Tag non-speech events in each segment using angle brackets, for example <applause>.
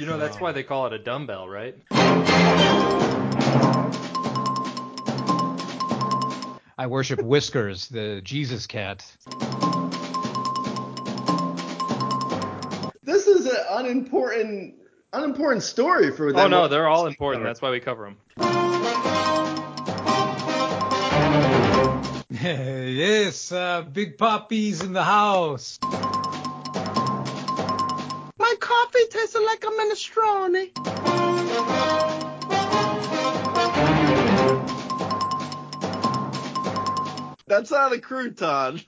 You know that's why they call it a dumbbell, right? I worship Whiskers, the Jesus cat. This is an unimportant, unimportant story for them. Oh no, they're all important. That's why we cover them. <laughs> yes, uh, Big Poppy's in the house. Coffee tasted like a minestrone. Eh? That's not a crouton.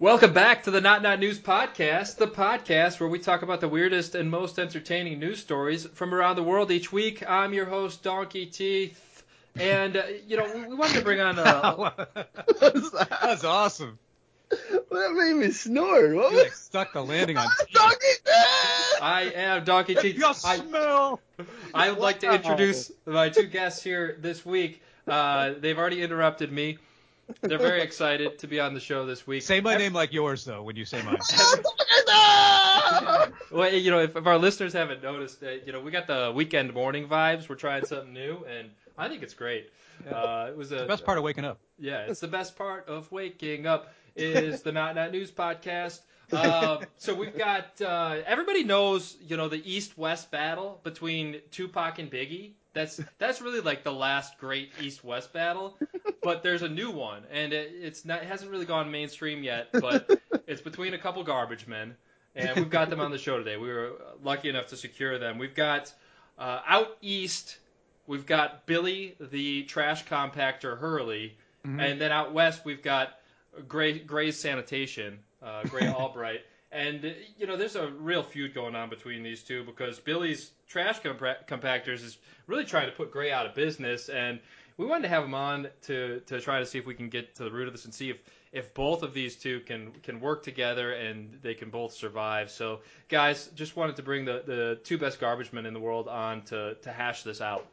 Welcome back to the Not Not News podcast, the podcast where we talk about the weirdest and most entertaining news stories from around the world each week. I'm your host, Donkey Teeth, and uh, you know we, we wanted to bring on. Uh, <laughs> What's that? That's awesome. That made me snort. What You like stuck the landing on. <laughs> Donkey Teeth? I am Donkey Teeth. You I, smell. I would like to Wow. introduce my two guests here this week. Uh, they've already interrupted me. They're very excited to be on the show this week. Say my name like yours though when you say mine. <laughs> Well, you know, if, if our listeners haven't noticed, uh, you know, we got the weekend morning vibes. We're trying something new, and I think it's great. Uh, it was a The best part of waking up. Yeah, it's the best part of waking up is the <laughs> Not Not News podcast. Uh, so we've got uh, everybody knows you know the East West battle between Tupac and Biggie. That's that's really like the last great East West battle. But there's a new one, and it, it's not it hasn't really gone mainstream yet. But it's between a couple garbage men, and we've got them on the show today. We were lucky enough to secure them. We've got uh, out east. We've got Billy the trash compactor Hurley, and then out west we've got Grey Grey's sanitation, uh, Grey <laughs> Albright, and you know there's a real feud going on between these two because Billy's trash compa- compactors is really trying to put Grey out of business, and we wanted to have him on to to try to see if we can get to the root of this and see if if both of these two can can work together and they can both survive. So guys, just wanted to bring the the two best garbage men in the world on to to hash this out.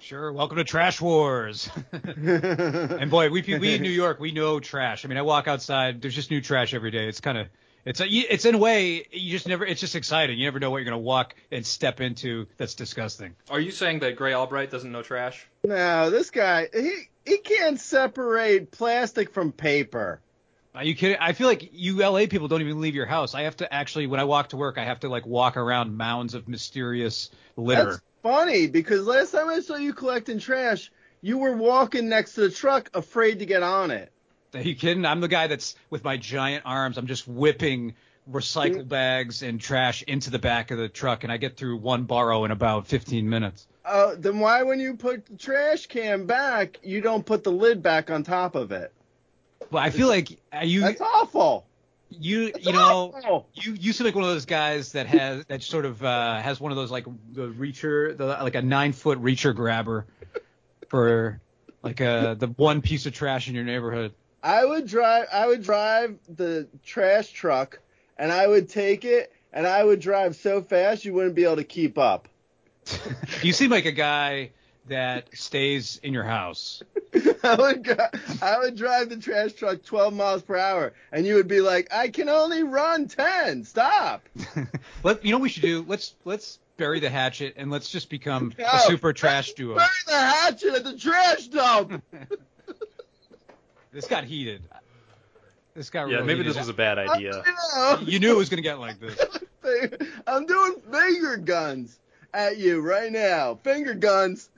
Sure. Welcome to Trash Wars. <laughs> and boy, we we in New York, we know trash. I mean, I walk outside, there's just new trash every day. It's kind of it's a, it's in a way you just never it's just exciting. You never know what you're gonna walk and step into. That's disgusting. Are you saying that Grey Albright doesn't know trash? No, this guy, he he can't separate plastic from paper. Are you kidding? I feel like you LA people don't even leave your house. I have to actually when I walk to work, I have to like walk around mounds of mysterious litter. That's funny because last time I saw you collecting trash, you were walking next to the truck, afraid to get on it. Are you kidding? I'm the guy that's with my giant arms. I'm just whipping recycle bags and trash into the back of the truck, and I get through one borrow in about 15 minutes. Uh, then why, when you put the trash can back, you don't put the lid back on top of it? Well, I feel like you That's awful. You you know you you seem like one of those guys that has that sort of uh, has one of those like the reacher the, like a nine foot reacher grabber for like a the one piece of trash in your neighborhood. I would drive. I would drive the trash truck, and I would take it, and I would drive so fast you wouldn't be able to keep up. <laughs> you seem like a guy that stays in your house. <laughs> <laughs> I would go, I would drive the trash truck 12 miles per hour, and you would be like, I can only run 10. Stop. <laughs> Let you know what we should do. Let's let's bury the hatchet and let's just become <laughs> a super trash duo. Bury the hatchet at the trash dump. This got heated. This got Yeah, really maybe this was a bad idea. You You knew it was gonna get like this. I'm doing finger guns at you right now. Finger guns.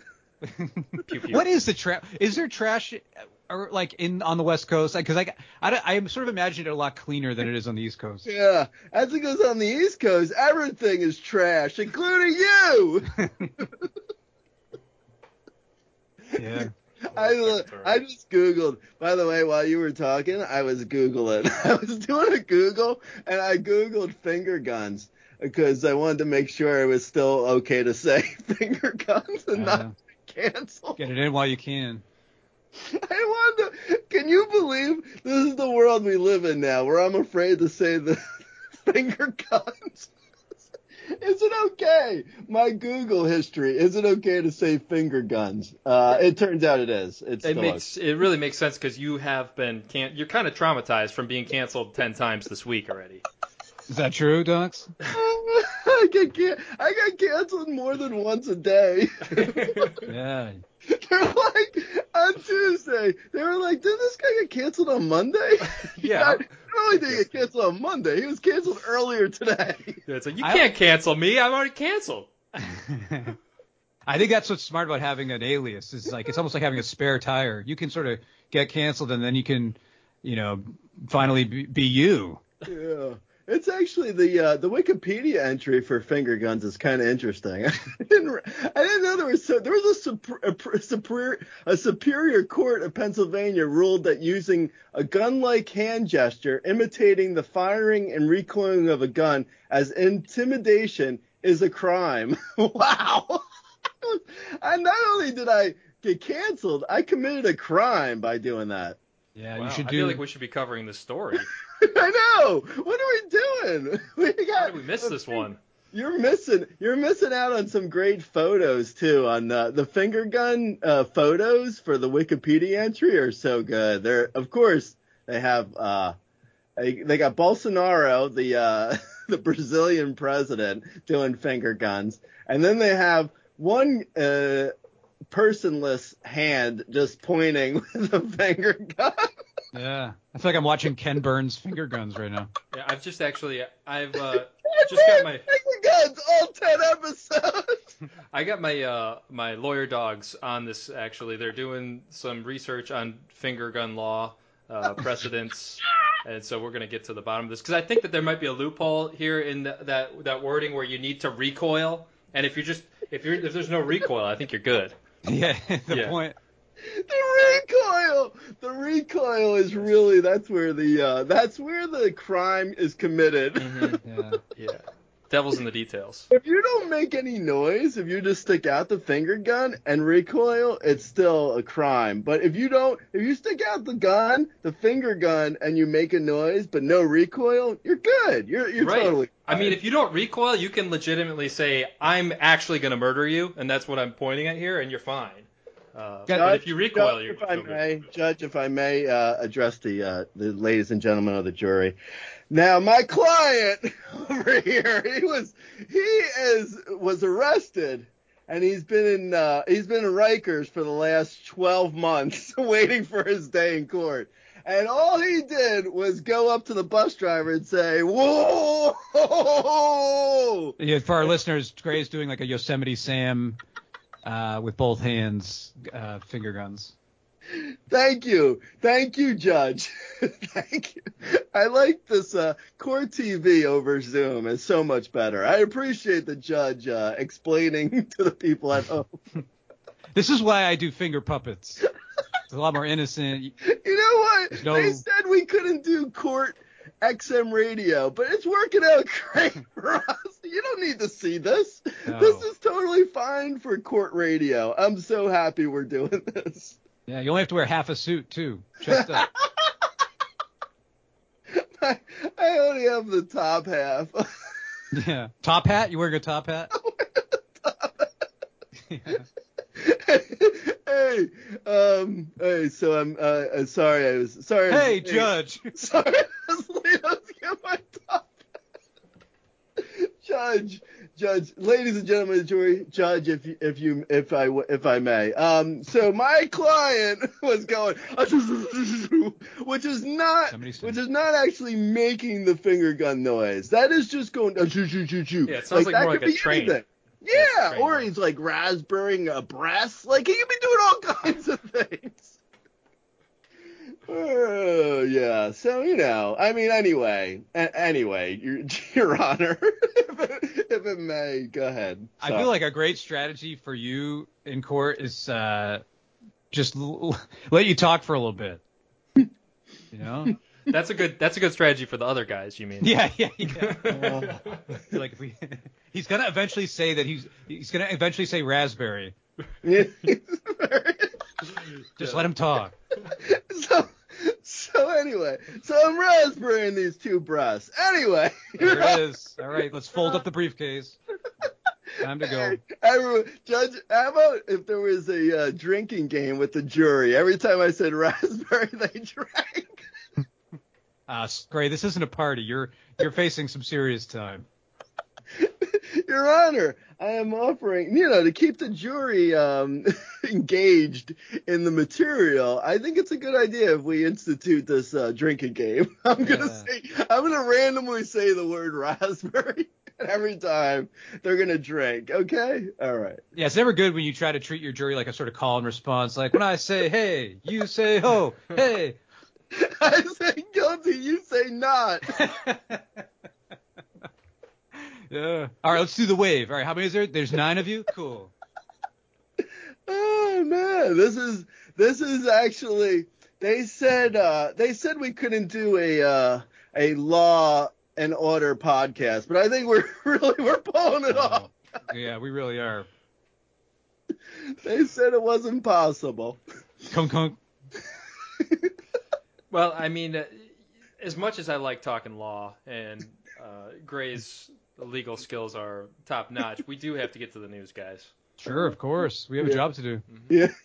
Pew, pew. what is the trash? Is there trash uh, or like in on the West Coast? Because I, I, I, am sort of imagining it a lot cleaner than it is on the East Coast. Yeah, as it goes on the East Coast, everything is trash, including you. <laughs> Yeah. I, I just Googled. By the way, while you were talking, I was Googling. <laughs> I was doing a Google, and I Googled finger guns because I wanted to make sure it was still okay to say <laughs> finger guns and Uh, not cancel. get it in while you can. <laughs> I wanted to. Can you believe this is the world we live in now, where I'm afraid to say the <laughs> finger guns? <laughs> Is it okay? My Google history. Is it okay to say finger guns? Uh, it turns out it is. It's It still makes it really makes sense because you have been can you're kind of traumatized from being canceled ten times this week already. Is that true, Dunks? <laughs> I get can- I got canceled more than once a day. <laughs> Yeah. They're like on Tuesday. They were like, "Did this guy get canceled on Monday?" <laughs> Yeah. Not only did he get canceled on Monday, he was canceled earlier today. Yeah, it's like you can't cancel me. I'm already canceled. I think that's what's smart about having an alias. Is like it's almost like having a spare tire. You can sort of get canceled and then you can, you know, finally be, be you. Yeah. It's actually the uh, the Wikipedia entry for finger guns is kind of interesting. <laughs> I didn't, I didn't know there was so there was a, super, a, superior a superior court of Pennsylvania ruled that using a gun-like hand gesture imitating the firing and recoiling of a gun as intimidation is a crime. <laughs> wow. <laughs> and not only did I get canceled, I committed a crime by doing that. Yeah, Wow, you should I feel like we should be covering this story. <laughs> I know. What are we doing? <laughs> We got, How did we miss this one? You're missing. You're missing out on some great photos too. On uh, the finger gun uh, photos for the Wikipedia entry are so good. They're of course they have. Uh, they, they got Bolsonaro, the uh, <laughs> the Brazilian president, doing finger guns, and then they have one uh, personless hand just pointing <laughs> with a finger gun. yeah, I feel like I'm watching Ken Burns finger guns right now. Yeah, I've just actually I've uh, just got my finger guns all ten episodes. <laughs> I got my uh, my lawyer dogs on this actually. They're doing some research on finger gun law uh, <laughs> precedents, and so we're gonna get to the bottom of this because I think that there might be a loophole here in th- that that wording where you need to recoil, and if you're just if you're if there's no recoil, I think you're good. Yeah, <laughs> the Yeah. point. The recoil, the recoil is really that's where the uh, that's where the crime is committed. Yeah. Yeah, devil's in the details. If you don't make any noise, if you just stick out the finger gun and recoil, it's still a crime. But if you don't, if you stick out the gun, the finger gun, and you make a noise but no recoil, you're good. You're you're Right. totally. I mean, if you don't recoil, you can legitimately say, "I'm actually gonna murder you," and that's what I'm pointing at here, and you're fine. Uh, Judge- but if you recoil, Judge, you're if I may, Judge, if I may uh, address the uh, the ladies and gentlemen of the jury. Now, my client <laughs> over here, he was he is was arrested, and he's been in uh, he's been in Rikers for the last 12 months, <laughs> waiting for his day in court. And all he did was go up to the bus driver and say, "Whoa!" Yeah, for our listeners, Grey's doing like a Yosemite Sam uh, with both hands, uh, finger guns. Thank you. Thank you, Judge. <laughs> Thank you. I like this uh, court TV over Zoom. It's so much better. I appreciate the judge uh, explaining <laughs> to the people at home. <laughs> This is why I do finger puppets. It's a lot more innocent. You know what? No- They said we couldn't do court XM radio, but it's working out great for us. You don't need to see this. No. This is totally fine for court radio. I'm so happy we're doing this. Yeah, you only have to wear half a suit too. Chest up. I, I only have the top half. <laughs> Yeah. Top hat? You wearing a top hat? <laughs> <laughs> hey, um, hey, so I'm, uh, uh, sorry, I was, sorry. I hey, Judge. Sorry, I was late. I was my top. Judge, Judge, ladies and gentlemen jury, Judge, if you, if you, if I, if I may, um, so my client <laughs> was going, <laughs> which is not, which is not actually making the finger gun noise. That is just going. <laughs> Yeah, it sounds like that more could like a train. anything. Yeah, or he's like raspberrying a breast. Like he could be doing all kinds of things. Oh yeah. So you know, I mean, anyway, a- anyway, your, <laughs> your Honor, <laughs> if, it, if it may, go ahead. I feel like a great strategy for you in court is uh, just l- let you talk for a little bit. <laughs> You know? That's a good. That's a good strategy for the other guys. You mean? Yeah, yeah, yeah. Like if we, he's gonna eventually say that he's he's gonna eventually say raspberry. Yeah. Just let him talk. so, <laughs> So anyway, so I'm raspberrying these two breasts. Anyway. There it <laughs> is. All right, let's fold up the briefcase. Time to go. Everyone, Judge, how about if there was a uh, drinking game with the jury? Every time I said <laughs> raspberry, they drank. Uh, Grey, this isn't a party. You're you're facing some serious time. <laughs> Your Honor, I am offering, you know, to keep the jury um, <laughs> engaged in the material. I think it's a good idea if we institute this uh, drinking game. <laughs> I'm gonna Yeah. say, I'm gonna randomly say the word raspberry, every time they're gonna drink. Okay, all right. Yeah, it's never good when you try to treat your jury like a sort of call and response. Like when I say hey, you say ho, hey. I say guilty, you say not. Yeah. All right, let's do the wave. All right, how many is there? There's nine of you. Cool. <laughs> Oh man, this is this is actually they said uh they said we couldn't do a uh a law and order podcast, but I think we're <laughs> really we're pulling it off. Yeah, we really are. <laughs> They said it wasn't possible. Kunk kunk. Well, I mean, uh, as much as I like talking law and uh, Grey's legal skills are top notch, we do have to get to the news, guys. Sure, of course. We have a job to do. Yeah. <laughs>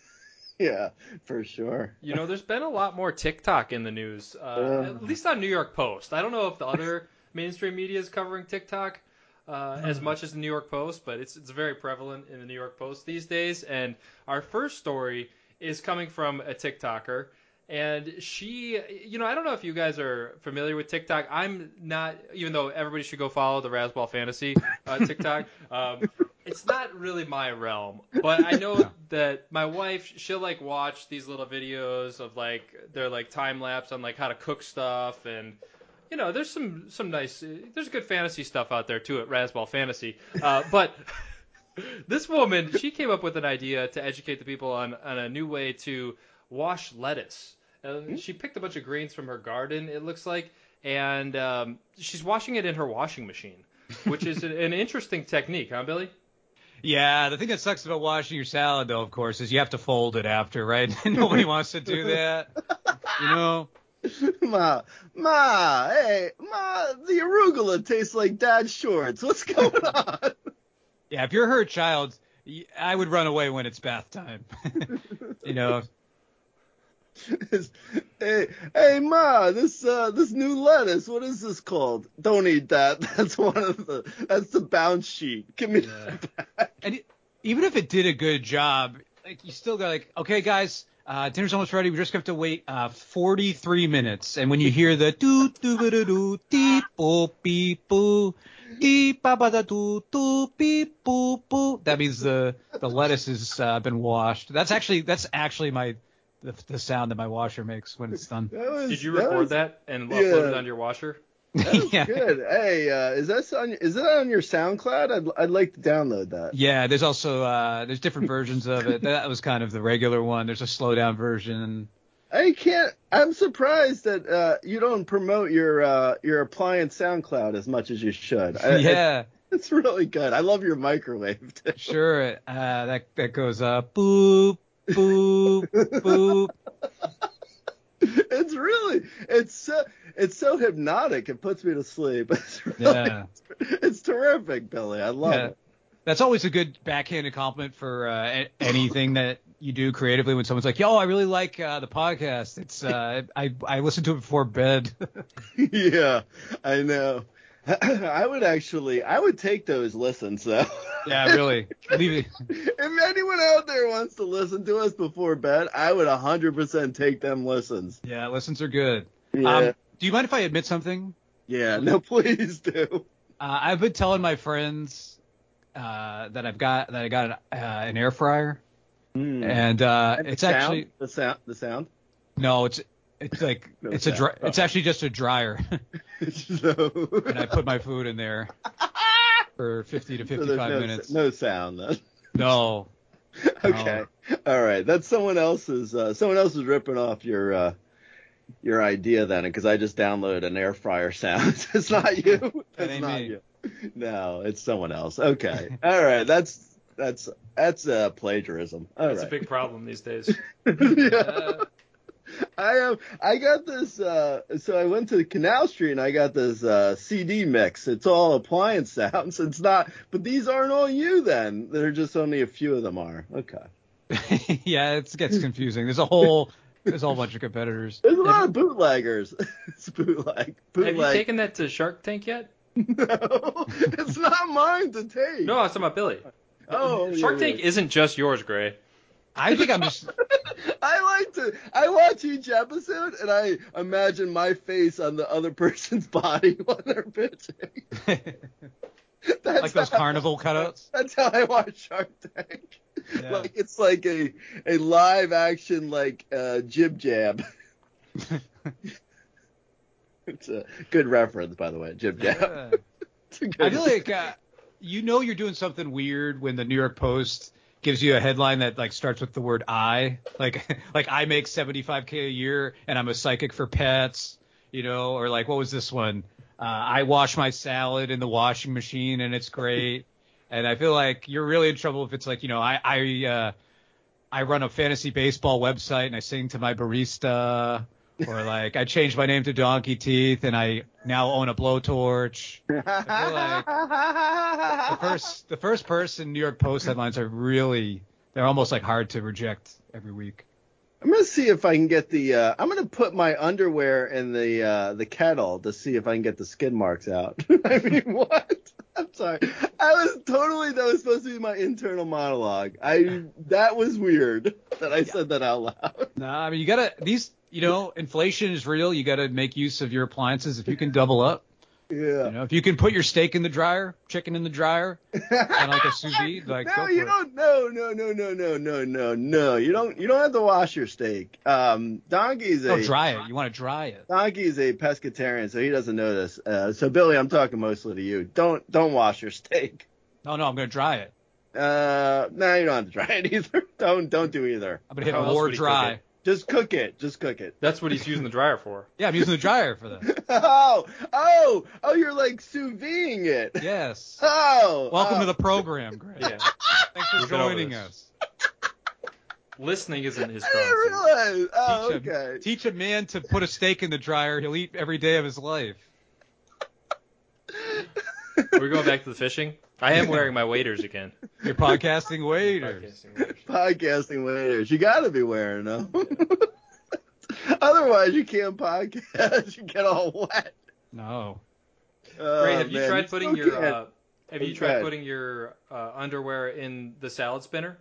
Yeah, for sure. You know, there's been a lot more TikTok in the news, uh, Yeah. at least on New York Post. I don't know if the other <laughs> mainstream media is covering TikTok uh, as much as the New York Post, but it's it's very prevalent in the New York Post these days. And our first story is coming from a TikToker. And she, you know, I don't know if you guys are familiar with TikTok. I'm not, even though everybody should go follow the Razzball Fantasy uh, <laughs> TikTok. Um, it's not really my realm, but I know that my wife, she'll like watch these little videos of like they're like time lapse on like how to cook stuff, and you know, there's some some nice, there's good fantasy stuff out there too at Razzball Fantasy. Uh, but <laughs> this woman, she came up with an idea to educate the people on on a new way to wash lettuce. And she picked a bunch of greens from her garden, it looks like, and um, she's washing it in her washing machine, which is an, an interesting technique, huh, Billy? Yeah, the thing that sucks about washing your salad, though, of course, is you have to fold it after, right? <laughs> Nobody wants to do that. You know? Ma, ma, hey, ma, the arugula tastes like dad's shorts. What's going <laughs> on? Yeah, if you're her child, I would run away when it's bath time. <laughs> you know? Hey, hey, ma, this uh, this new lettuce. What is this called? Don't eat that. <laughs> That's one of the. That's the bounce sheet. Give me that back. And it, even if it did a good job, like you still got like, okay, guys, uh, dinner's almost ready. We just have to wait uh, 43 minutes. And when you hear the doo doo doo doo deep boop beep boo deep ba ba da doo doo beep boo, that means the the lettuce has uh, been washed. That's actually that's actually my the, the sound that my washer makes when it's done. Was, Did you that record was, that and yeah. upload it on your washer? That was <laughs> yeah. good. Hey, uh, is that on? Is that on your SoundCloud? I'd I'd like to download that. Yeah, there's also uh, there's different versions of it. That was kind of the regular one. There's a slow down version. I can't. I'm surprised that uh, you don't promote your uh, your appliance SoundCloud as much as you should. I- yeah. it's really good. I love your microwave. Too. Sure. Uh, that that goes up. Boop, boop, boop. <laughs> It's really it's so it's so hypnotic. It puts me to sleep. <laughs> It's really, Yeah. it's terrific, Billy. I love Yeah. it. That's always a good backhanded compliment for uh, anything that you do creatively. When someone's like, "Yo, I really like uh, the podcast. It's uh, I I listen to it before bed." <laughs> yeah, I know. <coughs> I would actually, I would take those listens though. <laughs> yeah, really. Leave it. if anyone out there wants to listen to us before bed, I would 100% take them listens. Yeah, listens are good. Yeah. Um, do you mind if I admit something? yeah, no, <laughs> please do. Uh, I've been telling my friends uh, that I've got that I got an, uh, an air fryer, Hmm. and uh, And it's sound? actually the sound. The sound. no, it's it's like <laughs> No it's a sound. dry, it's actually just a dryer, <laughs> so, and I put my food in there <laughs> for 50 to so 55 no, minutes. No sound then. No, okay. All right. That's someone else's. Uh, someone else is ripping off your uh, your idea then, because I just downloaded an air fryer sound. it's not you. That It's ain't not me. you. No, it's someone else. Okay. All right. That's that's that's uh, plagiarism. All That's right. a big problem these days. yeah. Uh, I um I got this uh so I went to Canal Street and I got this uh CD mix. It's all appliance <laughs> sounds. It's not but these aren't all you then. There are just only a few of them are. Okay. <laughs> yeah, it gets confusing. There's a whole there's a whole bunch of competitors. There's a lot of bootleggers. <laughs> it's bootleg. bootleg. Have you taken that to Shark Tank yet? no, it's not mine to take. No, I was talking about Billy. Oh, Shark yeah. Tank isn't just yours, Grey. I think I'm just <laughs> I like to. I watch each episode and I imagine my face on the other person's <laughs> body while they're pitching. That's <laughs> like those how- carnival cutouts. That's how I watch Shark Tank. Yeah. Like it's like a a live action like uh, jib jab. It's a good reference, by the way. Jib jab. Yeah. It's a good- I feel like uh, you know you're doing something weird when the New York Post gives you a headline that like starts with the word I, like <laughs> like I make 75k a year and I'm a psychic for pets, you know, or like what was this one? Uh, I wash my salad in the washing machine and it's great. And I feel like you're really in trouble if it's like you know I I uh, I run a fantasy baseball website and I sing to my barista. Or like I changed my name to Donkey Teeth and I now own a blowtorch. the first the first person New York Post headlines are really they're almost like hard to reject every week. I'm gonna see if I can get the. Uh, I'm gonna put my underwear in the uh, the kettle to see if I can get the skin marks out. <laughs> I mean, what? I'm sorry. I was totally that was supposed to be my internal monologue. I that was weird that I said that out loud. Nah, I mean you gotta these you know inflation is real. You gotta make use of your appliances. If you can double up, Yeah. you know if you can put your steak in the dryer, chicken in the dryer, of like a sous vide, <laughs> like no, you don't. No, no, no, no, no, no, no, no. You don't. You don't have to wash your steak. Um, Donkey's a No, dry it. You want to dry it. Donkey's a pescatarian, so he doesn't know this. Uh, so Billy, I'm talking mostly to you. Don't don't wash your steak. No, no, I'm gonna dry it. Uh, no, you don't have to dry it <laughs> either. Don't don't do either. I'm gonna hit How more would he cook dry. It? Just cook it. Just cook it. That's what he's using the dryer for. <laughs> Yeah, I'm using the dryer for that. <laughs> Oh, oh, oh! You're like sous videing it. Yes. <laughs> Oh, Welcome oh. to the program, Greg. Yeah. Thanks for We've joining us. Listening isn't his I didn't realize. Oh, teach, okay. a, teach a man to put a steak in the dryer. He'll eat every day of his life. We're going back to the fishing. I am wearing my waders again. You're podcasting waiters. Podcasting waders. Podcasting waiters. You got to be wearing them. <laughs> Otherwise, you can't podcast. You get all wet. No. Oh, Ray, have you man, tried putting still your uh, have you Okay. tried putting your uh, underwear in the salad spinner?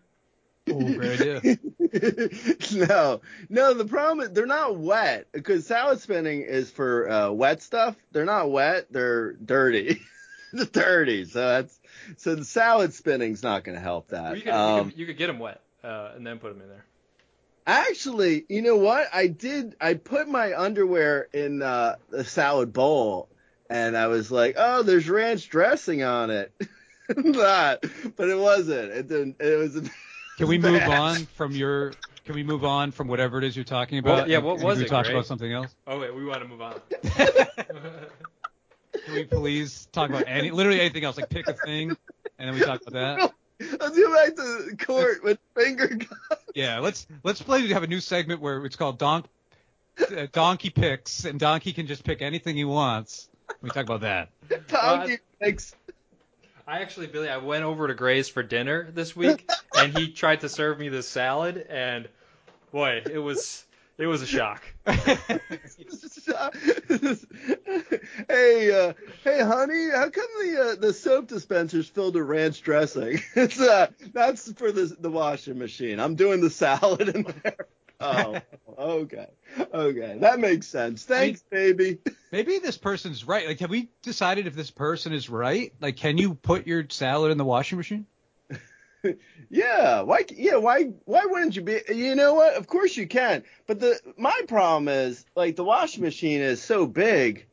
Ooh, great idea. <laughs> no, no. The problem is they're not wet because salad spinning is for uh, wet stuff. They're not wet. They're dirty. <laughs> <laughs> they're dirty. So that's so the salad spinning's not going to help that. Well, you, could, Um, you, could, you could get them wet uh, and then put them in there. Actually, you know what? I did. I put my underwear in uh, a salad bowl, and I was like, "Oh, there's ranch dressing on it." <laughs> that, but it wasn't. It didn't. It was. <laughs> Can we move on from your? Can we move on from whatever it is you're talking about? Well, yeah, what Can was we it, talk Greg? about something else? Oh wait, we want to move on. Can we please talk about any, literally anything else? Like pick a thing, and then we talk about that. Let's go back to court with finger guns. Yeah, let's let's play. We have a new segment where it's called Donk, uh, Donkey Picks, and Donkey can just pick anything he wants. We talk about that. Donkey picks. I actually, Billy, I went over to Grey's for dinner this week, and he tried to serve me this salad, and boy, it was it was a shock. <laughs> <laughs> hey, uh, hey, honey, how come the uh, the soap dispenser's filled with ranch dressing? <laughs> It's uh, that's for the the washing machine. I'm doing the salad in there. Oh, okay, okay, that makes sense. Thanks, baby. Maybe this person's right. Like, have we decided if this person is right? Like, can you put your salad in the washing machine? Yeah, why? Yeah, why? Why wouldn't you be? You know what? Of course you can. But the my problem is like the washing machine is so big.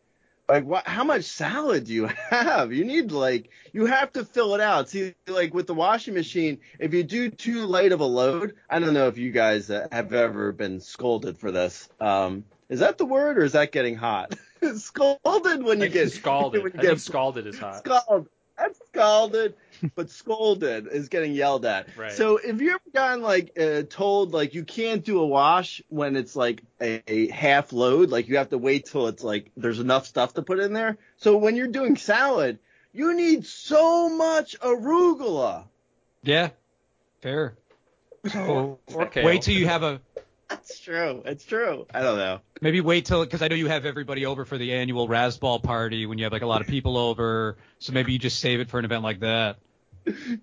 Like, what? How much salad do you <laughs> have? You need like you have to fill it out. See, like with the washing machine, if you do too light of a load, I don't know if you guys uh, have ever been scolded for this. Um, is that the word or is that getting hot? <laughs> scolded when you get <laughs> scalded. When you I think get scalded is hot. scalded. That's scalded. <laughs> but scolded is getting yelled at. Right. So if you ever gotten like uh, told like you can't do a wash when it's like a, a half load, like you have to wait till it's like there's enough stuff to put in there. So when you're doing salad, you need so much arugula. Yeah, fair. So Or wait till you have a <laughs> That's true. It's true. I don't know. maybe wait till because I know you have everybody over for the annual Razzball party when you have like a lot of people over. So maybe you just save it for an event like that.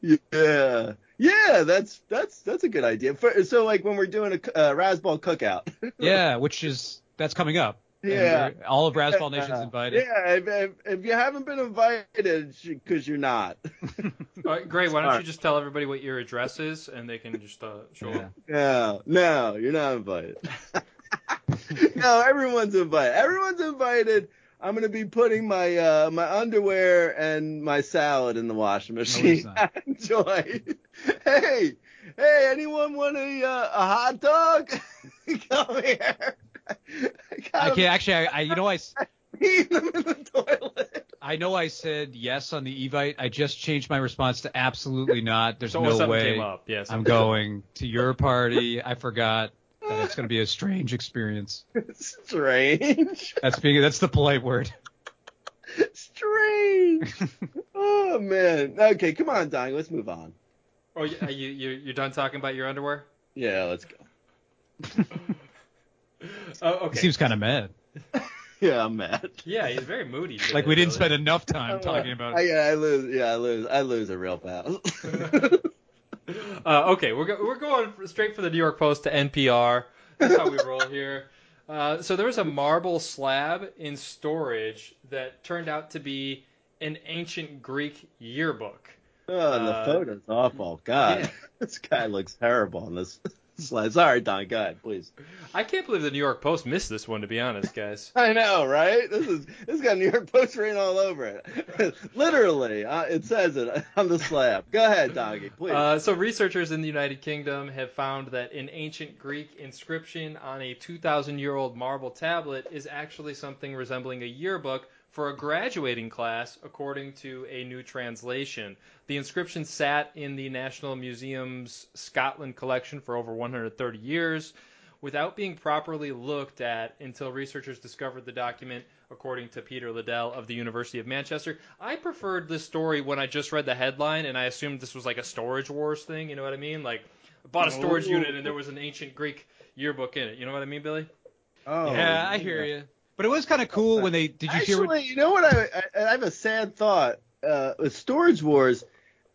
Yeah. Yeah, that's that's that's a good idea. For, so like when we're doing a uh, Razzball cookout. <laughs> Yeah, which is that's coming up. Yeah. all of Razzball Nation's invited. Yeah, if, if, if you haven't been invited, because you're not. <laughs> All right, great. Why don't you just tell everybody what your address is, and they can just uh, show Yeah. up. No, no, you're not invited. <laughs> no, everyone's invited. Everyone's invited. I'm gonna be putting my uh, my underwear and my salad in the washing machine. not. <laughs> Enjoy. Hey, hey, anyone want a uh, a hot dog? <laughs> Come here. I I can't actually. I, I you know I. <laughs> eating them in the toilet. I know I said yes on the Evite. I just changed my response to absolutely not. There's So no way came up. Yes. I'm going to your party. I forgot that it's going to be a strange experience. <laughs> Strange. That's being that's the polite word. Strange. <laughs> oh man. Okay, come on, Don. Let's move on. Oh, you, you you you're done talking about your underwear? Yeah, let's go. <laughs> Oh, okay. He Seems kind of mad. Yeah, I'm mad. yeah, he's very moody. Today, Like we didn't Billy. spend enough time oh, talking about I, it. yeah, I lose. Yeah, I lose. I lose a real pal. <laughs> Uh, okay, we're go- we're going straight for the New York Post to NPR. That's how we roll here. Uh, so there was a marble slab in storage that turned out to be an ancient Greek yearbook. oh, and the Uh, photo's awful. God, yeah. <laughs> this guy looks terrible on this slide. Sorry, Don. Go ahead, please. I can't believe the New York Post missed this one, to be honest, guys. <laughs> I know, right? This is this got New York Post written all over it. <laughs> Literally, uh, it says it on the slab. Go ahead, Doggy, please. Uh, so researchers in the United Kingdom have found that an ancient Greek inscription on a 2,000-year-old marble tablet is actually something resembling a yearbook for a graduating class, according to a new translation. The inscription sat in the National Museum's Scotland collection for over 130 years without being properly looked at until researchers discovered the document, according to Peter Liddel of the University of Manchester. I preferred this story when I just read the headline and I assumed this was like a Storage Wars thing, you know what I mean? Like, I bought a storage Oh. unit and there was an ancient Greek yearbook in it, you know what I mean, Billy? oh, yeah, I hear you. But it was kind of cool when they did you Actually, hear what you know what? I, I I have a sad thought. Uh, with Storage Wars,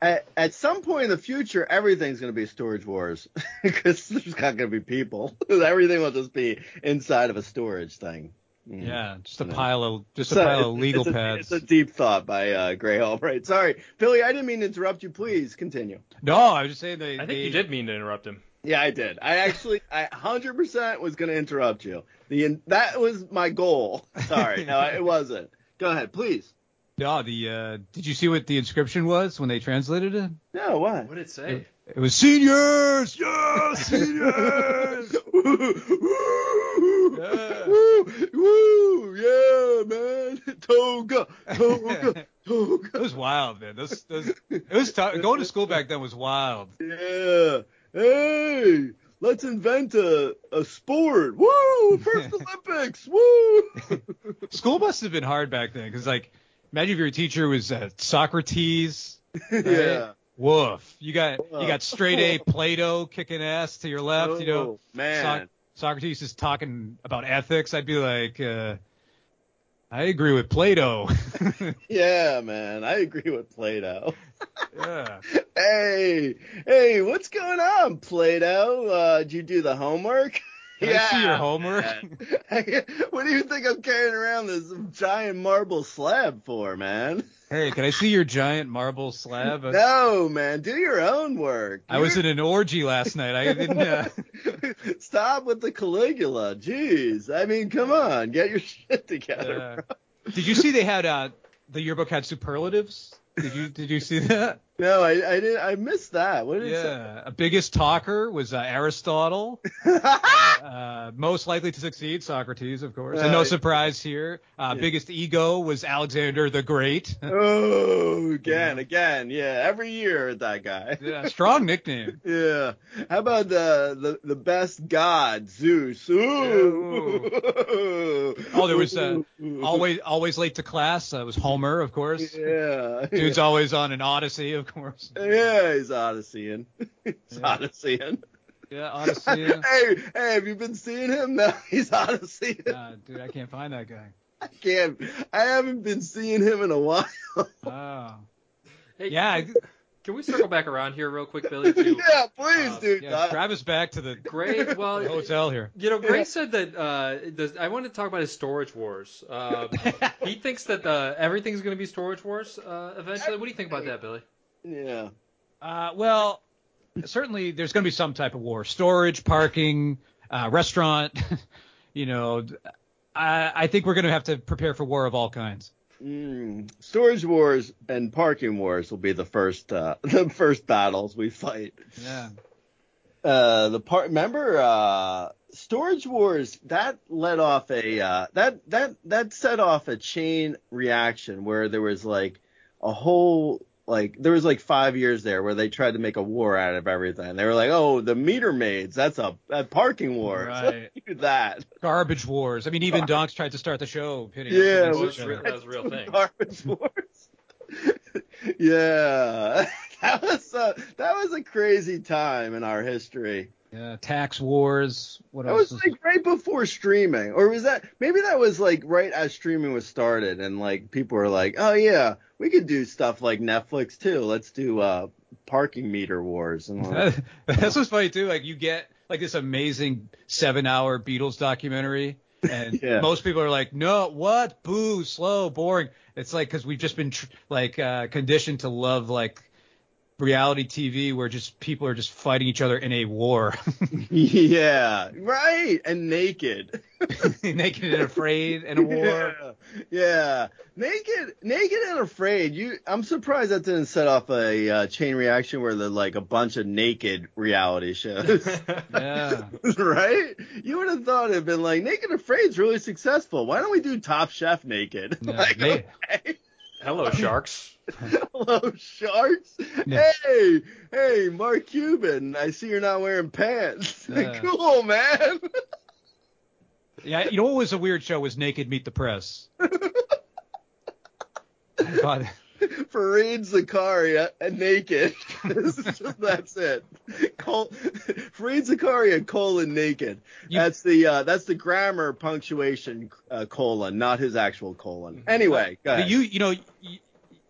at, at some point in the future, everything's going to be Storage Wars <laughs> because there's not going to be people. <laughs> Everything will just be inside of a storage thing. Mm. Yeah, just a pile of just a So pile of legal it's a, pads. It's a deep thought by uh, Grey Hall. <laughs> Right. Sorry, Billy. I didn't mean to interrupt you. Please continue. No, I was just saying they. I think they, you did mean to interrupt him. Yeah, I did. I actually, I 100% was going to interrupt you. The that was my goal. Sorry, no, <laughs> it wasn't. Go ahead, please. No, the uh, did you see what the inscription was when they translated it? No, what? What did it say? It was seniors, yes, <laughs> seniors. <laughs> Yeah. Woo, woo, yeah, man. Toga, toga, toga. It was wild, man. Those, those, it was tough. Going to school back then was wild. Yeah. Hey, let's invent a, a sport. Woo, first <laughs> Olympics. Woo. <laughs> School must have been hard back then, because like, imagine if your teacher was uh, Socrates. <laughs> yeah. Woof. You got you got straight A Plato kicking ass to your left. You know, Oh, man. Soc- Socrates is talking about ethics. I'd be like, uh, I agree with Plato. <laughs> Yeah, man. I agree with Plato. <laughs> yeah. Hey, hey, what's going on, Plato? Uh, did you do the homework? <laughs> Can I see your homework? man. <laughs> what do you think I'm carrying around this giant marble slab for, man? Hey, can I see your giant marble slab? <laughs> No, man, do your own work. I was in an orgy last night. I didn't. Uh, <laughs> Stop with the Caligula. Jeez. I mean, come on, get your shit together. uh, did you see they had uh, the yearbook had superlatives? Did you did you see that? No, I, I didn't. I missed that. What did? Yeah, biggest talker was uh, Aristotle. <laughs> uh, most likely to succeed, Socrates, of course. and no surprise here. Uh, Yeah. Biggest ego was Alexander the Great. <laughs> oh, again, again. Yeah, every year that guy. <laughs> yeah, strong nickname. Yeah. How about the the, the best god, Zeus? Ooh. Oh, there was, uh, Always, always late to class. Uh, was Homer, of course. Yeah. Dude's always on an Odyssey, of course. <laughs> Yeah, he's Odysseyan. <laughs> he's Yeah. Odysseyan. Yeah, <laughs> Odyssey. hey, hey, have you been seeing him? No, he's Odysseyan. Uh, dude, I can't find that guy. I can't. I haven't been seeing him in a while. Oh. Hey, Yeah, I- Can we circle back around here real quick, Billy? To yeah, please, Uh, dude. yeah, drive us back to the Gray. Well, hotel here. You know, Grey said that uh, the, I wanted to talk about his storage wars. Uh, he thinks that uh, everything's going to be storage wars uh, eventually. What do you think about that, Billy? Yeah. Uh, well, certainly there's going to be some type of war. Storage, parking, uh, restaurant. <laughs> you know, I, I think we're going to have to prepare for war of all kinds. Mm. Storage wars and parking wars will be the first uh, <laughs> the first battles we fight. Yeah. Uh, the part remember uh, storage wars that led off a uh, that that that set off a chain reaction where there was like a whole like there was like five years there where they tried to make a war out of everything. They were like, oh, the meter maids, that's a, a parking war. <laughs> Right. Do that. Garbage wars. I mean, even Donks tried to start the show pitting us Yeah, against Well, which- each that's other. real- that was a real thing. <laughs> Garbage wars. <laughs> yeah, that was a, that was a crazy time in our history. Yeah, tax wars. What That else? was like right before streaming, or was that maybe that was like right as streaming was started, and like people were like, oh yeah, we could do stuff like Netflix too. Let's do uh parking meter wars and that. <laughs> That's what's funny too. Like you get like this amazing seven-hour Beatles documentary, and <laughs> Yeah. most people are like, "No, what? Boo, slow, boring." It's like because we've just been tr- like uh, conditioned to love like reality TV where just people are just fighting each other in a war, <laughs> yeah, right, and naked. <laughs> naked and afraid in a war. <laughs> Yeah, yeah. Naked, naked and afraid. You, I'm surprised that didn't set off a uh, chain reaction where the like a bunch of naked reality shows, Yeah. right? You would have thought it'd been like Naked and Afraid's really successful. Why don't we do Top Chef naked? Yeah, like, okay. Hello, <laughs> sharks. Hello, sharks. Yeah. Hey, hey, Mark Cuban. I see you're not wearing pants. <laughs> Yeah. cool, man. Yeah, you know what was a weird show was Naked Meet the Press. <laughs> God, <laughs> Fareed Zakaria and naked. <laughs> Just- that's it. Col- Fareed Zakaria colon naked. You- that's the uh, that's the grammar punctuation uh, colon, not his actual colon. Anyway, go ahead. you you know you,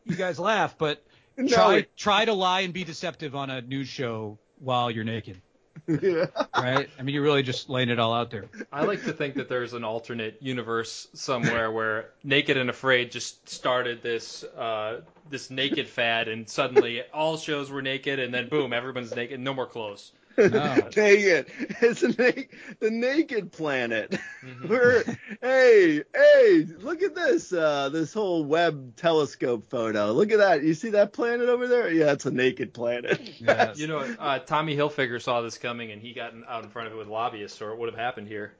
you guys laugh, but <laughs> No, try it- try to lie and be deceptive on a news show while you're naked, <laughs> yeah. right? I mean, you're really just laying it all out there. I like to think that there's an alternate universe somewhere where Naked and Afraid just started this uh, this naked fad, and suddenly all shows were naked, and then boom, everyone's naked, no more clothes. No. <laughs> naked. It's a na- the naked planet. Mhm. <laughs> We're hey hey look at this uh, this whole Webb telescope photo. Look at that. You see that planet over there? Yeah, it's a naked planet. <laughs> Yes. You know, uh, Tommy Hilfiger saw this coming, and he got out in front of it with lobbyists, or it would have happened here.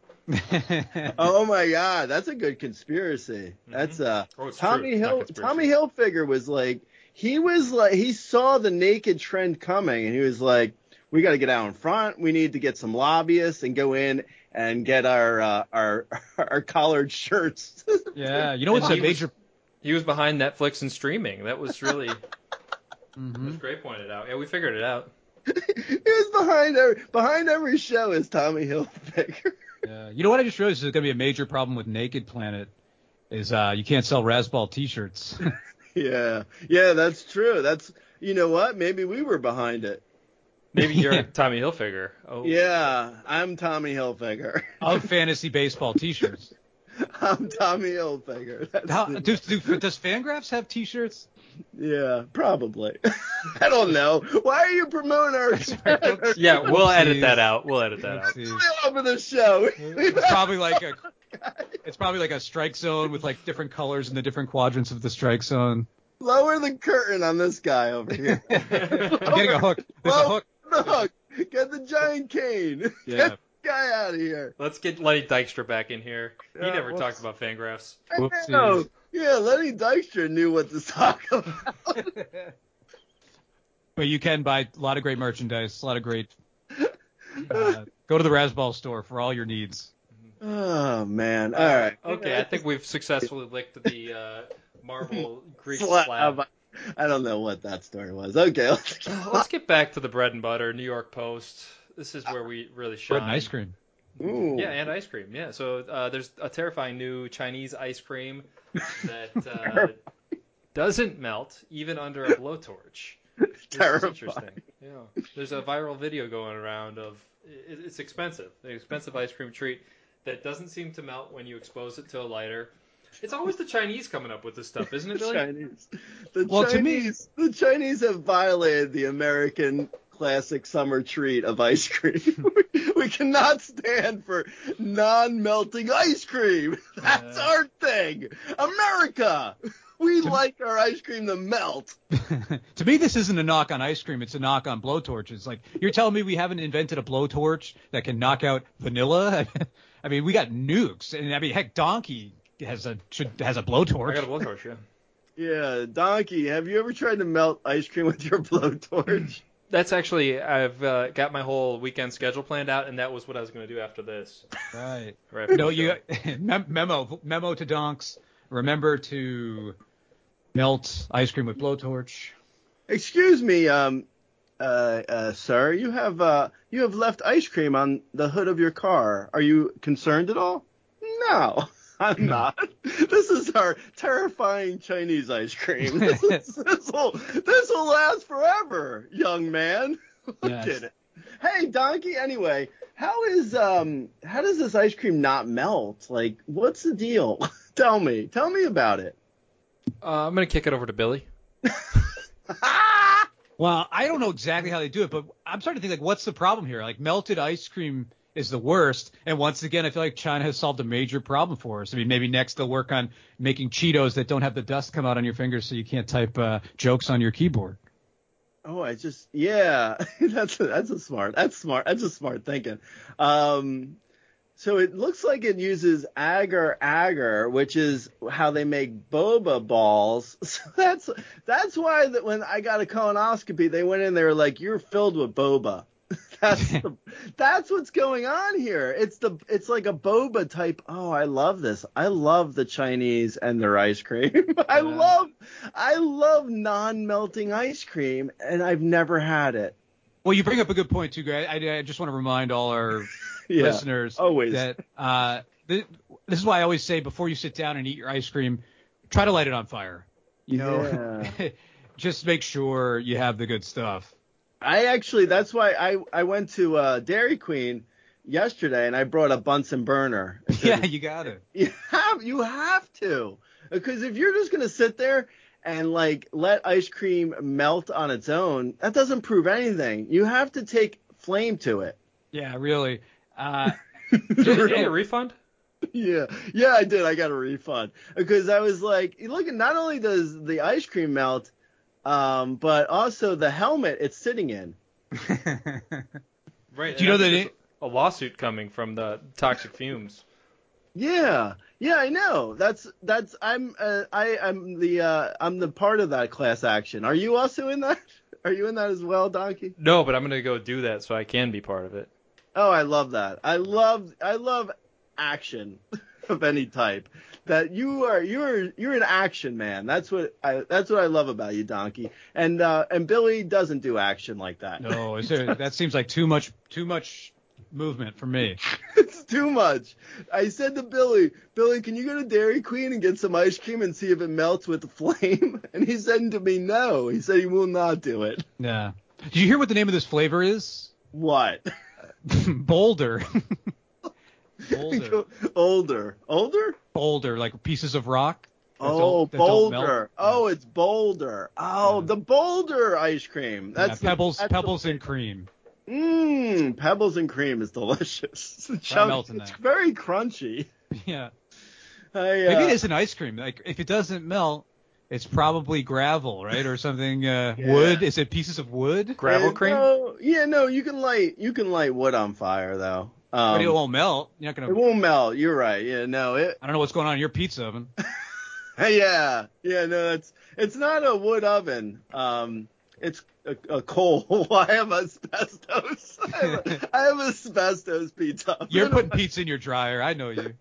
oh my god, that's a good conspiracy. That's uh Oh, Tommy true. Hill. Tommy Hilfiger was like he was like he saw the naked trend coming and he was like we got to get out in front. We need to get some lobbyists and go in and get our uh, our <laughs> our collared shirts. <laughs> yeah, you know what's a he was- major. He was behind Netflix and streaming. That was really <laughs> that Mhm. was great pointed out. Yeah, we figured it out. he was behind every behind every show is Tommy Hilfiger. Yeah. You know what I just realized is going to be a major problem with Naked Planet is uh, you can't sell Razzball T-shirts. yeah, yeah, that's true. That's you know what? Maybe we were behind it. Maybe you're <laughs> Tommy Hilfiger. Oh, Yeah, I'm Tommy Hilfiger. <laughs> of fantasy baseball T-shirts. <laughs> I'm Tommy Hilfiger. That's How, the- do, do, does Fangraphs have T-shirts? Yeah, probably. I don't know. Why are you promoting our show? Yeah, we'll edit that out. We'll edit that out. Oopsies. over the show. It's probably like a it's probably like a strike zone with like different colors in the different quadrants of the strike zone. Lower the curtain on this guy over here. I'm getting a hook. There's a hook. The hook. Get the giant cane. <laughs> Yeah. Get the guy out of here. Let's get Lenny Dykstra back in here. He Yeah, never whoops. talked about Fangraphs. I Whoopsies. know. Yeah, Lenny Dykstra knew what to talk about. <laughs> But you can buy a lot of great merchandise, a lot of great. <laughs> Uh, go to the Razzball store for all your needs. oh man. All right. Okay, I think we've successfully licked the uh, marble Greek Slab. slab. I don't know what that story was. Okay. Let's Let's get back to the bread and butter, New York Post. This is where we really shine. Bread and ice cream. Ooh. Yeah, and ice cream. Yeah, so uh, there's a terrifying new Chinese ice cream that uh, <laughs> doesn't melt even under a blowtorch. <laughs> Terrifying. interesting. Yeah, there's a viral video going around of it's expensive, an expensive ice cream treat that doesn't seem to melt when you expose it to a lighter. It's always the Chinese coming up with this stuff, isn't it, <laughs> The Billy? Chinese. The Well, to me- The Chinese have violated the American classic summer treat of ice cream. <laughs> we, we cannot stand for non-melting ice cream. <laughs> That's Yeah. our thing. America. We like our ice cream to melt. to me, this isn't a knock on ice cream; it's a knock on blowtorches. Like you're telling me we haven't invented a blowtorch that can knock out vanilla. I mean, we got nukes, and I mean, heck, Donkey has a should has a I blowtorch. I got a blowtorch, yeah. <laughs> Yeah, Donkey, have you ever tried to melt ice cream with your <laughs> blowtorch? That's actually I've uh, got my whole weekend schedule planned out, and that was what I was going to do after this. Right. <laughs> Right No, you mem- memo memo to Donks. Remember to melt ice cream with blowtorch. Excuse me, um, uh, uh, sir, you have uh, you have left ice cream on the hood of your car. Are you concerned at all? No, I'm not. This is our terrifying Chinese ice cream. <laughs> This is, this will this will last forever, young man. <laughs> Look Yes. at it. Hey, donkey. Anyway, how is um how does this ice cream not melt? Like, what's the deal? <laughs> Tell me. Tell me about it. Uh, I'm going to kick it over to Billy. Well, I don't know exactly how they do it, but I'm starting to think like, what's the problem here? Like melted ice cream is the worst, and once again, I feel like China has solved a major problem for us. I mean, maybe next they'll work on making Cheetos that don't have the dust come out on your fingers, so you can't type uh, jokes on your keyboard. Oh, I just yeah, <laughs> that's a, that's a smart that's smart that's a smart thinking. Um, so it looks like it uses agar agar, which is how they make boba balls. <laughs> So that's that's why that when I got a colonoscopy, they went in there like you're filled with boba. <laughs> That's the, that's what's going on here. It's the it's like a boba type. Oh, I love this. I love the Chinese and their ice cream. <laughs> I Yeah. love I love non-melting ice cream, and I've never had it. Well, you bring up a good point too, Greg. I, I just want to remind all our <laughs> Yeah, listeners always. that uh, th- this is why I always say before you sit down and eat your ice cream, try to light it on fire. You know, just make sure you have the good stuff. I actually that's why I I went to uh, Dairy Queen yesterday and I brought a Bunsen burner. <laughs> Yeah, you got it. <laughs> You have you have to because if you're just gonna sit there and like let ice cream melt on its own, that doesn't prove anything. You have to take flame to it. Yeah, really. Uh, <laughs> Did you get a refund? yeah, yeah, I did. I got a refund because I was like, look, not only does the ice cream melt, um, but also the helmet it's sitting in. <laughs> Right. Do you know that think there's a lawsuit coming from the toxic fumes? Yeah, yeah, I know. That's that's I'm uh, I I'm the uh, I'm the part of that class action. Are you also in that? <laughs> Are you in that as well, Donkey? No, but I'm going to go do that so I can be part of it. Oh, I love that. I love I love action <laughs> <laughs> of any type. That you are you're you're an action man. That's what I that's what I love about you, Donkey. And uh, and Billy doesn't do action like that. no, is there, that seems like too much too much movement for me. <laughs> it's too much. I said to Billy, Billy, can you go to Dairy Queen and get some ice cream and see if it melts with the flame? <laughs> And he said to me, no. He said he will not do it. Yeah. Did you hear what the name of this flavor is? What? Boulder. Boulder. <laughs> Older. Older? Boulder, like pieces of rock. Oh, don't- that don't. Boulder. Oh, it's Boulder. Oh, Yeah. the Boulder ice cream. Yeah, That's the- pebbles, that's the- pebbles and cream. Mmm, pebbles and cream is delicious. It's, Try melting it's that. very crunchy. <laughs> Yeah. I, uh, Maybe it is an ice cream. Like if it doesn't melt, It's probably gravel, right, or something. Uh, <laughs> Yeah. Wood? Is it pieces of wood? Gravel Uh, cream. No, yeah, no, you can light you can light wood on fire though. Um, but it won't melt. You're not it gonna. It won't melt. You're right. Yeah, no, it. I don't know what's going on in your pizza oven. <laughs> Yeah, yeah, no, it's it's not a wood oven. Um, it's a, a coal. <laughs> I have a asbestos. I have, a, I have asbestos pizza. oven. You're putting pizza in your dryer. I know you.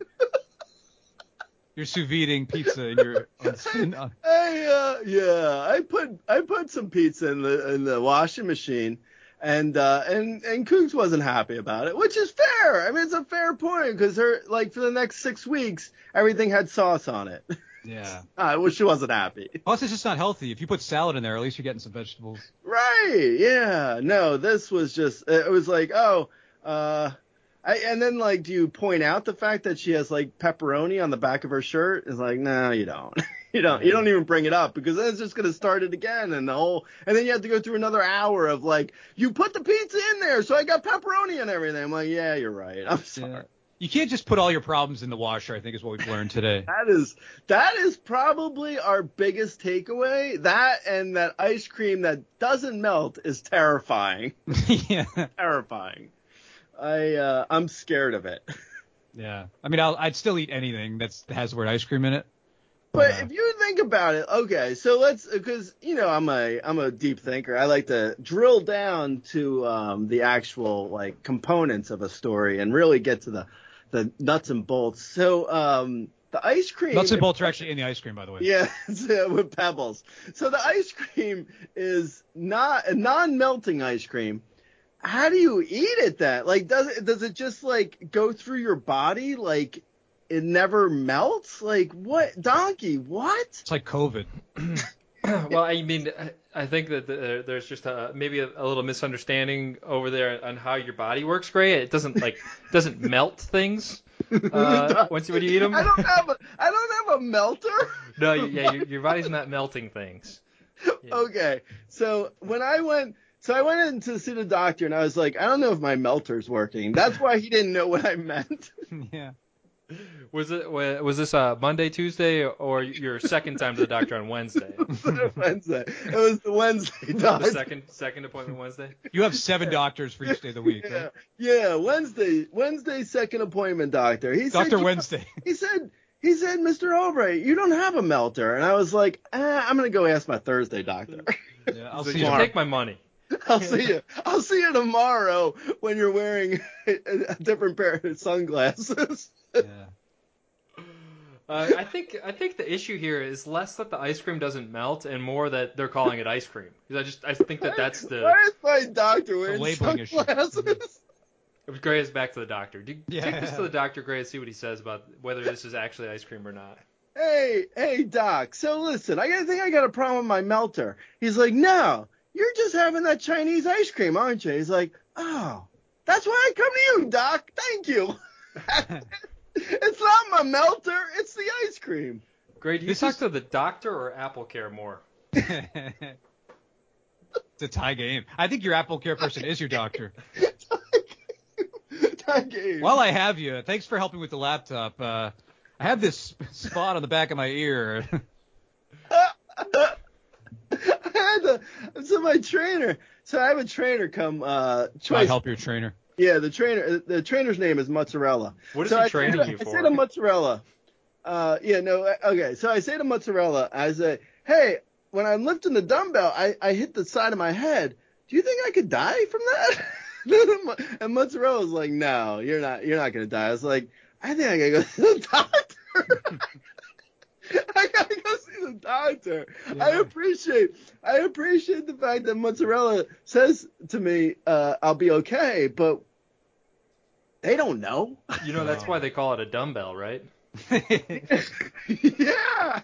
You're sous videing pizza in your. On on, I uh, yeah, I put I put some pizza in the in the washing machine, and uh, and and Cooks wasn't happy about it, which is fair. I mean, it's a fair point because her like for the next six weeks everything had sauce on it. yeah. <laughs> I wish she wasn't happy. Plus, it's just not healthy. If you put salad in there, at least you're getting some vegetables. Right? Yeah. No, this was just it was like oh. uh I, and then like, do you point out the fact that she has like pepperoni on the back of her shirt? It's like, no, you don't. <laughs> <laughs> you don't. You don't even bring it up because then it's just gonna start it again, and the whole, and then you have to go through another hour of like, you put the pizza in there, so I got pepperoni and everything. I'm like, yeah, you're right. I'm sorry. Yeah. You can't just put all your problems in the washer. I think is what we've learned today. <laughs> That is that is probably our biggest takeaway. That and that ice cream that doesn't melt is terrifying. <laughs> yeah. terrifying. I uh, I'm scared of it. Yeah. I mean, I'll, I'd still eat anything that's that has the word ice cream in it. But Uh, if you think about it, okay, so let's because you know I'm a I'm a deep thinker. I like to drill down to um, the actual like components of a story and really get to the the nuts and bolts. So um, the ice cream. nuts and bolts are actually in the ice cream, by the way. Yeah, <laughs> with pebbles. So the ice cream is not a non-melting ice cream. How do you eat it That Like, does it does it just like go through your body? Like, it never melts? Like, what? Donkey? What? It's like COVID. <clears throat> <clears throat> well, I mean, I- I think that the, there's just a, maybe a, a little misunderstanding over there on how your body works, Grey. It doesn't like doesn't melt things <laughs> uh, once you when you eat them. I don't have a I don't have a melter. No, you, yeah, your, your body's not <laughs> melting things. Yeah. Okay, so when I went, so I went in to see the doctor, and I was like, I don't know if my melter's working. That's why he didn't know what I meant. <laughs> yeah. Was it was this uh, Monday, Tuesday, or your second time to the doctor on Wednesday? <laughs> Wednesday. It was the Wednesday doctor. The second second appointment Wednesday. You have seven doctors for each day of the week, Yeah, right? yeah, Wednesday, Wednesday second appointment doctor. He said, Doctor you- Wednesday. <laughs> He said, he said, Mr. Albright, you don't have a melter, and I was like, eh, I'm gonna go ask my Thursday doctor. Yeah, I'll So see you you. tomorrow. take my money. <laughs> I'll see you. I'll see you tomorrow when you're wearing a, <laughs> a different pair of sunglasses. <laughs> Yeah. Uh, I think I think the issue here is less that the ice cream doesn't melt and more that they're calling it ice cream. Because I just I think that that's the. Why is my doctor wearing labeling issue. sunglasses? Grey is back to the doctor. Do, Yeah. Take this to the doctor, Grey, and see what he says about whether this is actually ice cream or not. hey, hey, doc. So listen, I think I got a problem with my melter. He's like, no, you're just having that Chinese ice cream, aren't you? He's like, oh, that's why I come to you, doc. Thank you. <laughs> it's not my melter, it's the ice cream. Great. do you This talk is- to the doctor or Apple Care more? it's a tie game. I think your Apple Care person is your doctor. <laughs> Thank you. While I have you, thanks for helping with the laptop. Uh, I have this spot on the back of my ear. <laughs> I <laughs> so my trainer. So I have a trainer come. Uh, I help your trainer. Yeah, the trainer. The trainer's name is Mozzarella. What is so he I training to, you I for? say to Mozzarella. Uh, yeah, no. uh, Okay, so I say to Mozzarella, I say, hey, when I'm lifting the dumbbell, I I hit the side of my head. Do you think I could die from that? <laughs> and Mozzarella's like, no, you're not. You're not gonna die. I was like, I think I gotta go <laughs> to the doctor. <laughs> I gotta go see the doctor. I appreciate I appreciate the fact that Mozzarella says to me, uh, I'll be okay, but they don't know. You know that's why they call it a dumbbell, right? <laughs> <laughs> yeah.